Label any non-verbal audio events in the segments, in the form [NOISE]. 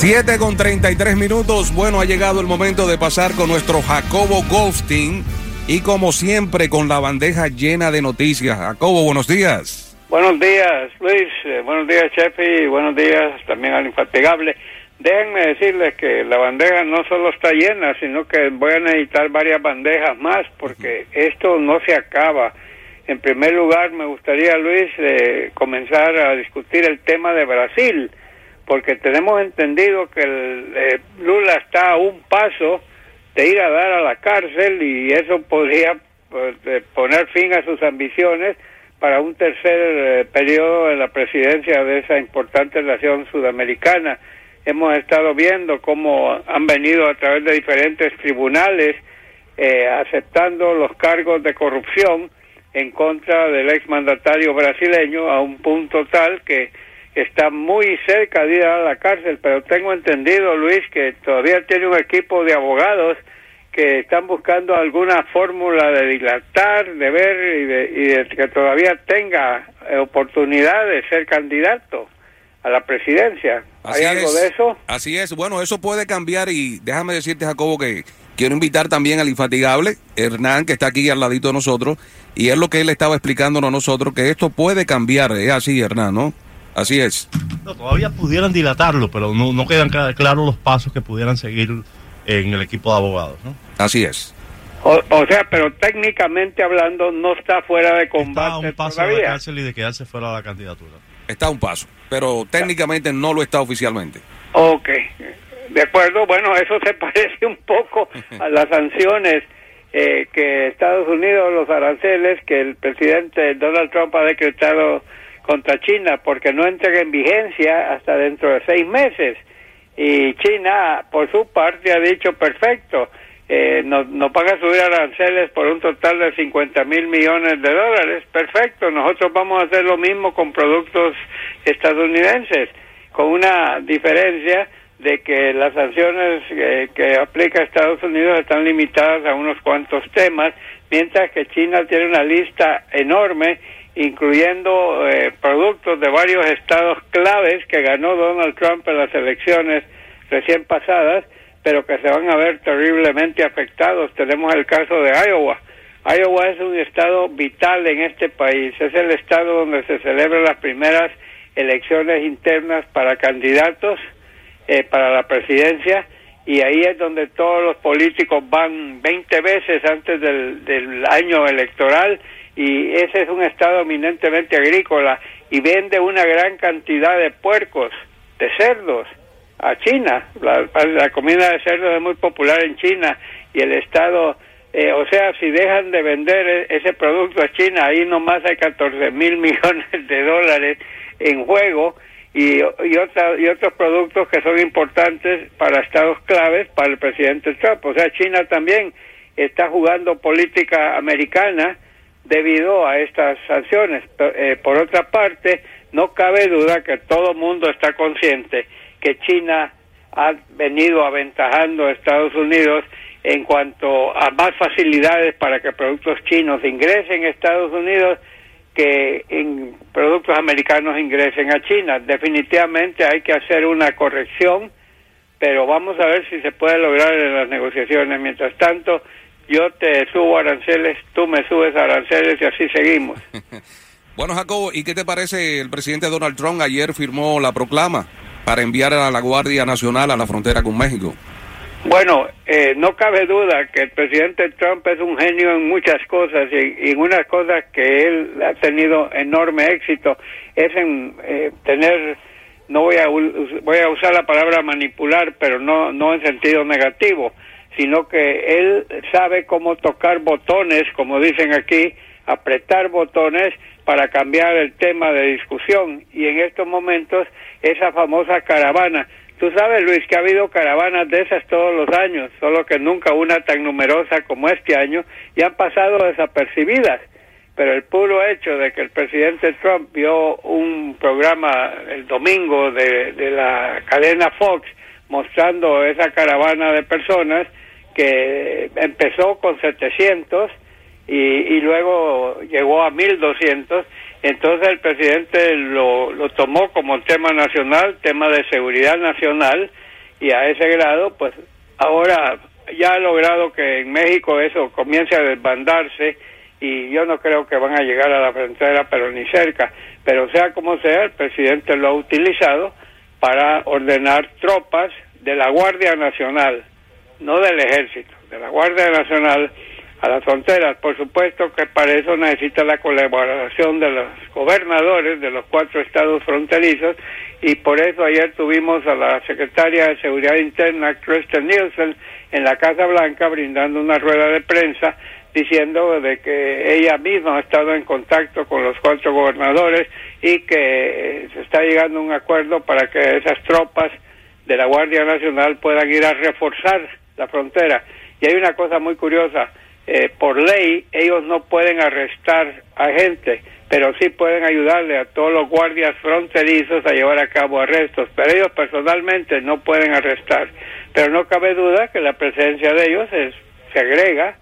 7 con 33 minutos. Bueno, ha llegado el momento de pasar con nuestro Jacobo Goldstein y como siempre con la bandeja llena de noticias. Jacobo, buenos días. Buenos días, Luis. Eh, buenos días, Chefi. Buenos días también al infatigable. Déjenme decirles que la bandeja no solo está llena, sino que voy a necesitar varias bandejas más porque esto no se acaba. En primer lugar, me gustaría, Luis, eh, comenzar a discutir el tema de Brasil porque tenemos entendido que el, eh, Lula está a un paso de ir a dar a la cárcel y eso podría pues, poner fin a sus ambiciones para un tercer eh, periodo en la presidencia de esa importante nación sudamericana. Hemos estado viendo cómo han venido a través de diferentes tribunales eh, aceptando los cargos de corrupción en contra del exmandatario brasileño a un punto tal que está muy cerca de ir a la cárcel, pero tengo entendido, Luis, que todavía tiene un equipo de abogados que están buscando alguna fórmula de dilatar, de ver y de, que todavía tenga eh, oportunidad de ser candidato a la presidencia. ¿Hay algo de eso? Así es. Bueno, eso puede cambiar y déjame decirte, Jacobo, que quiero invitar también al infatigable Hernán, que está aquí al ladito de nosotros, y es lo que él estaba explicándonos a nosotros, que esto puede cambiar. Es así, Hernán, ¿no? Así es. todavía pudieran dilatarlo, pero no, no quedan claros los pasos que pudieran seguir en el equipo de abogados. ¿no? Así es. O, sea, pero técnicamente hablando no está fuera de combate. Está a un paso de la cárcel y de quedarse fuera de la candidatura. Está a un paso, pero técnicamente no lo está oficialmente. Ok, de acuerdo. Bueno, eso se [LAUGHS] parece un poco a las sanciones eh, que Estados Unidos, los aranceles que el presidente Donald Trump ha decretado contra China porque no entra en vigencia hasta dentro de seis meses. Y China, por su parte, ha dicho perfecto, eh, nos, nos van subir aranceles por un total de 50 mil millones de dólares. Perfecto, nosotros vamos a hacer lo mismo con productos estadounidenses, con una diferencia de que las sanciones que, que aplica Estados Unidos están limitadas a unos cuantos temas, mientras que China tiene una lista enorme incluyendo eh, productos de varios estados claves que ganó Donald Trump en las elecciones recién pasadas, pero que se van a ver terriblemente afectados. Tenemos el caso de Iowa. Iowa es un estado vital en este país, es el estado donde se celebran las primeras elecciones internas para candidatos eh, para la presidencia y ahí es donde todos los políticos van 20 veces antes del, del año electoral y ese es un estado eminentemente agrícola y vende una gran cantidad de puercos, de cerdos a China. La, comida de cerdos es muy popular en China y el estado, eh, o sea, si dejan de vender e, ese producto a China, ahí nomás hay 14 mil [LAUGHS] millones de dólares en juego y, y, y otros productos que son importantes para estados claves para el presidente Trump. O sea, China también está jugando política americana debido a estas sanciones. Eh, por otra parte, no cabe duda que todo el mundo está consciente que China ha venido aventajando a Estados Unidos en cuanto a más facilidades para que productos chinos ingresen a Estados Unidos que en productos americanos ingresen a China. Definitivamente hay que hacer una corrección, pero vamos a ver si se puede lograr en las negociaciones. Mientras tanto, yo te subo aranceles, tú me subes aranceles y así seguimos. [LAUGHS] bueno, Jacobo, ¿y qué te parece? El presidente Donald Trump ayer firmó la proclama para enviar a la Guardia Nacional a la frontera con México. Bueno, eh, no cabe duda que el presidente Trump es un genio en muchas cosas y, en una cosa que él ha tenido enorme éxito es en eh, tener, no voy a, voy a usar la palabra manipular, pero no, no en sentido negativo, sino que él sabe cómo tocar botones, como dicen aquí, apretar botones para cambiar el tema de discusión. Y en estos momentos, esa famosa caravana, Tú sabes, Luis, que ha habido caravanas de esas todos los años, solo que nunca una tan numerosa como este año y han pasado desapercibidas. Pero el puro hecho de que el presidente Trump vio un programa el domingo de, de la cadena Fox mostrando esa caravana de personas que empezó con 700 y, y luego llegó a 1200 entonces el presidente lo, lo tomó como tema nacional, tema de seguridad nacional, y a ese grado, pues ahora ya ha logrado que en México eso comience a desbandarse y yo no creo que van a llegar a la frontera, pero ni cerca. Pero sea como sea, el presidente lo ha utilizado para ordenar tropas de la Guardia Nacional, no del Ejército, de la Guardia Nacional a las fronteras. Por supuesto que para eso necesita la colaboración de los gobernadores de los cuatro estados fronterizos y por eso ayer tuvimos a la secretaria de Seguridad Interna, Kristen Nielsen, en la Casa Blanca brindando una rueda de prensa diciendo de que ella misma ha estado en contacto con los cuatro gobernadores y que se está llegando a un acuerdo para que esas tropas de la Guardia Nacional puedan ir a reforzar la frontera. Y hay una cosa muy curiosa, eh, por ley ellos no pueden arrestar a gente, pero sí pueden ayudarle a todos los guardias fronterizos a llevar a cabo arrestos, pero ellos personalmente no pueden arrestar. Pero no cabe duda que la presencia de ellos es, se agrega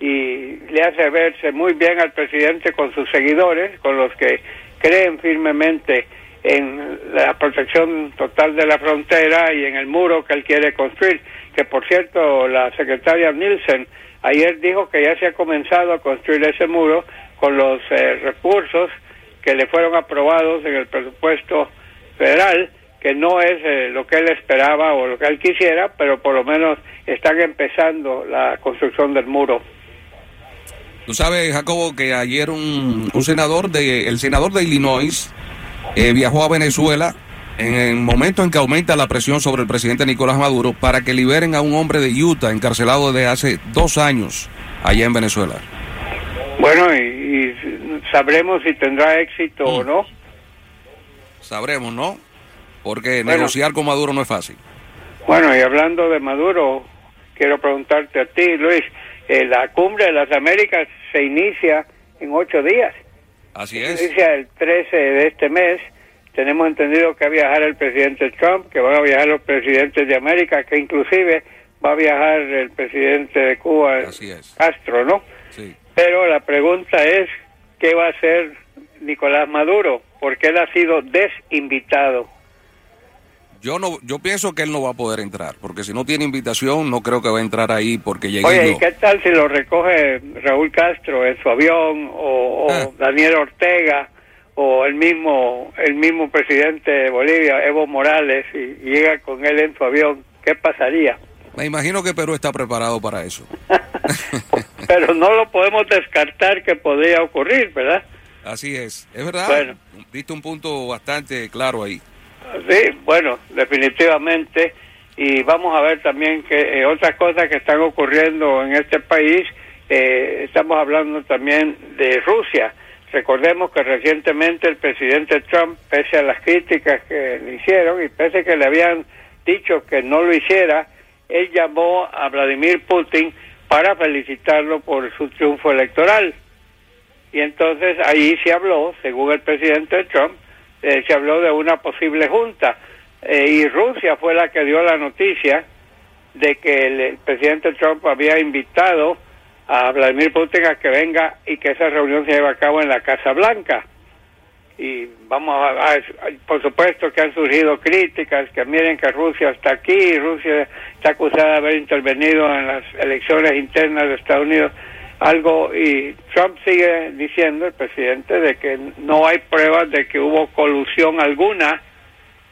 y le hace verse muy bien al presidente con sus seguidores, con los que creen firmemente en la protección total de la frontera y en el muro que él quiere construir, que por cierto la secretaria Nielsen Ayer dijo que ya se ha comenzado a construir ese muro con los eh, recursos que le fueron aprobados en el presupuesto federal, que no es eh, lo que él esperaba o lo que él quisiera, pero por lo menos están empezando la construcción del muro. Tú sabes, Jacobo, que ayer un, un senador de el senador de Illinois eh, viajó a Venezuela en el momento en que aumenta la presión sobre el presidente Nicolás Maduro para que liberen a un hombre de Utah encarcelado desde hace dos años allá en Venezuela. Bueno, y, sabremos si tendrá éxito o mm. no. Sabremos, ¿no? Porque negociar con Maduro no es fácil. Bueno, y hablando de Maduro, quiero preguntarte a ti, Luis, eh, la cumbre de las Américas se inicia en ocho días. Así es. Se inicia el 13 de este mes tenemos entendido que va a viajar el presidente Trump, que van a viajar los presidentes de América, que inclusive va a viajar el presidente de Cuba, Castro, ¿no? Sí. Pero la pregunta es, ¿qué va a hacer Nicolás Maduro? Porque él ha sido desinvitado. Yo no, yo pienso que él no va a poder entrar, porque si no tiene invitación, no creo que va a entrar ahí porque llegue. Oye, ¿y qué tal si lo recoge Raúl Castro en su avión o, ah. Daniel Ortega? o el mismo el mismo presidente de Bolivia, Evo Morales, y, llega con él en su avión, ¿qué pasaría? Me imagino que Perú está preparado para eso. [LAUGHS] Pero no lo podemos descartar que podría ocurrir, ¿verdad? Así es, es verdad. Bueno. Viste un punto bastante claro ahí. Sí, bueno, definitivamente. Y vamos a ver también que eh, otras cosas que están ocurriendo en este país. Eh, estamos hablando también de Rusia. Recordemos que recientemente el presidente Trump, pese a las críticas que le hicieron y pese a que le habían dicho que no lo hiciera, él llamó a Vladimir Putin para felicitarlo por su triunfo electoral. Y entonces ahí se habló, según el presidente Trump, eh, se habló de una posible junta. Eh, y Rusia fue la que dio la noticia de que el presidente Trump había invitado a Vladimir Putin a que venga y que esa reunión se lleve a cabo en la Casa Blanca. Y vamos a, por supuesto que han surgido críticas, que miren que Rusia está aquí, Rusia está acusada de haber intervenido en las elecciones internas de Estados Unidos, algo, y Trump sigue diciendo, el presidente, de que no hay pruebas de que hubo colusión alguna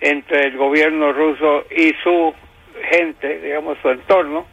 entre el gobierno ruso y su gente, digamos, su entorno,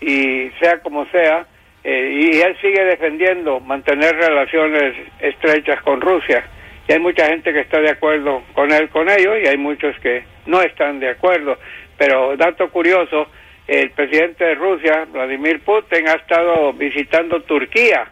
y sea como sea, eh, y él sigue defendiendo mantener relaciones estrechas con Rusia. Y hay mucha gente que está de acuerdo con él, con ello, y hay muchos que no están de acuerdo. Pero dato curioso, el presidente de Rusia, Vladimir Putin, ha estado visitando Turquía,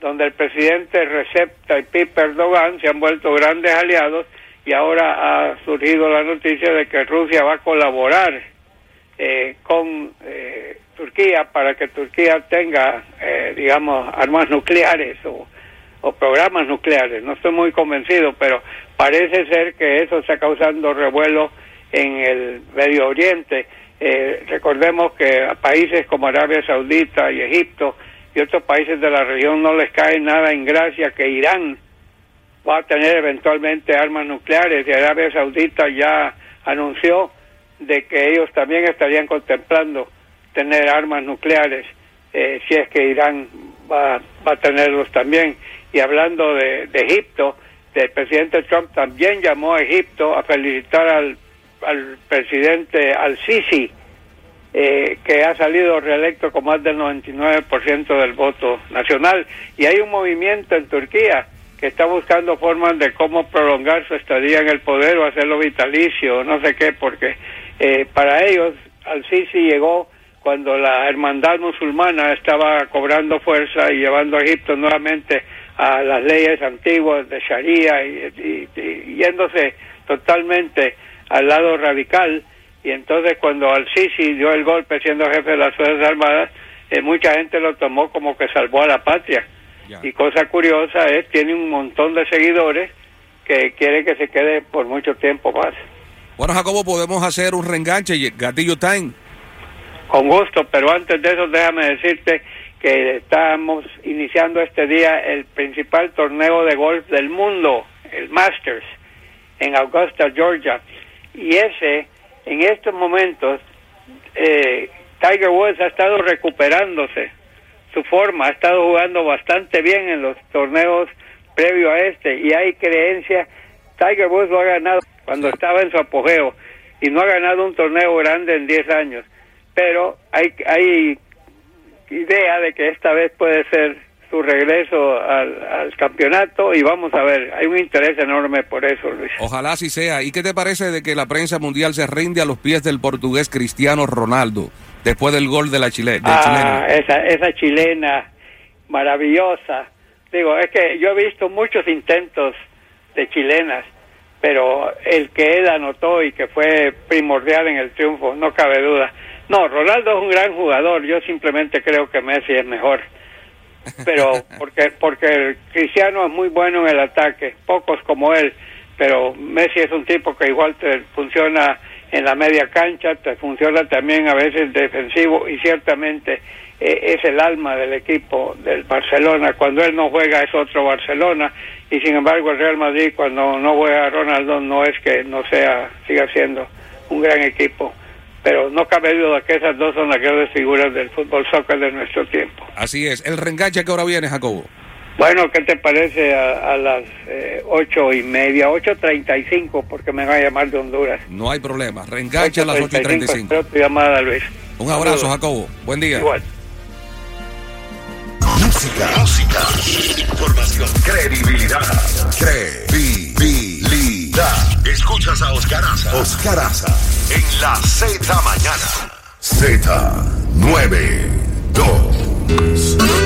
donde el presidente Recep Tayyip Erdogan se han vuelto grandes aliados y ahora ha surgido la noticia de que Rusia va a colaborar eh, con eh, Turquía para que Turquía tenga, eh, digamos, armas nucleares o, o programas nucleares. No estoy muy convencido, pero parece ser que eso está causando revuelo en el Medio Oriente. Eh, recordemos que a países como Arabia Saudita y Egipto y otros países de la región no les cae nada en gracia que Irán va a tener eventualmente armas nucleares y Arabia Saudita ya anunció de que ellos también estarían contemplando tener armas nucleares eh, si es que Irán va, va a tenerlos también. Y hablando de, de Egipto, el presidente Trump también llamó a Egipto a felicitar al, al presidente al-Sisi, eh, que ha salido reelecto con más del 99% del voto nacional. Y hay un movimiento en Turquía que está buscando formas de cómo prolongar su estadía en el poder o hacerlo vitalicio, no sé qué, porque eh, para ellos al-Sisi llegó cuando la hermandad musulmana estaba cobrando fuerza y llevando a Egipto nuevamente a las leyes antiguas de Sharia y, y, y yéndose totalmente al lado radical y entonces cuando al-Sisi dio el golpe siendo jefe de las Fuerzas Armadas, eh, mucha gente lo tomó como que salvó a la patria. Y cosa curiosa es, tiene un montón de seguidores que quieren que se quede por mucho tiempo más. Bueno, Jacobo, podemos hacer un reenganche y gatillo time. Con gusto, pero antes de eso déjame decirte que estamos iniciando este día el principal torneo de golf del mundo, el Masters, en Augusta, Georgia. Y ese, en estos momentos, eh, Tiger Woods ha estado recuperándose. Su forma, ha estado jugando bastante bien en los torneos previo a este. Y hay creencia, Tiger Woods lo ha ganado cuando estaba en su apogeo. Y no ha ganado un torneo grande en 10 años, pero hay, hay idea de que esta vez puede ser su regreso al, al, campeonato y vamos a ver, hay un interés enorme por eso, Luis. Ojalá así sea. ¿Y qué te parece de que la prensa mundial se rinde a los pies del portugués Cristiano Ronaldo después del gol de la chile ah, chilena? Esa, esa chilena maravillosa. Digo, es que yo he visto muchos intentos de chilenas, pero el que él anotó y que fue primordial en el triunfo, no cabe duda. No, Ronaldo es un gran jugador, yo simplemente creo que Messi es mejor pero porque porque Cristiano es muy bueno en el ataque, pocos como él, pero Messi es un tipo que igual te funciona en la media cancha, te funciona también a veces defensivo y ciertamente eh, es el alma del equipo del Barcelona. Cuando él no juega es otro Barcelona y sin embargo el Real Madrid cuando no juega Ronaldo no es que no sea, siga siendo un gran equipo pero no cabe duda que esas dos son las grandes figuras del fútbol soccer de nuestro tiempo. Así es. ¿El reenganche que ahora viene, Jacobo? Bueno, ¿qué te parece a, a las eh, ocho y media, ocho treinta y cinco, porque me van a llamar de Honduras? No hay problema. Reenganche a las ocho y treinta y cinco. tu llamada, Luis. Un abrazo, Saludos. Jacobo. Buen día. Igual. Música, música, Oscar Aza. Oscar Aza. En la Z mañana. Z92.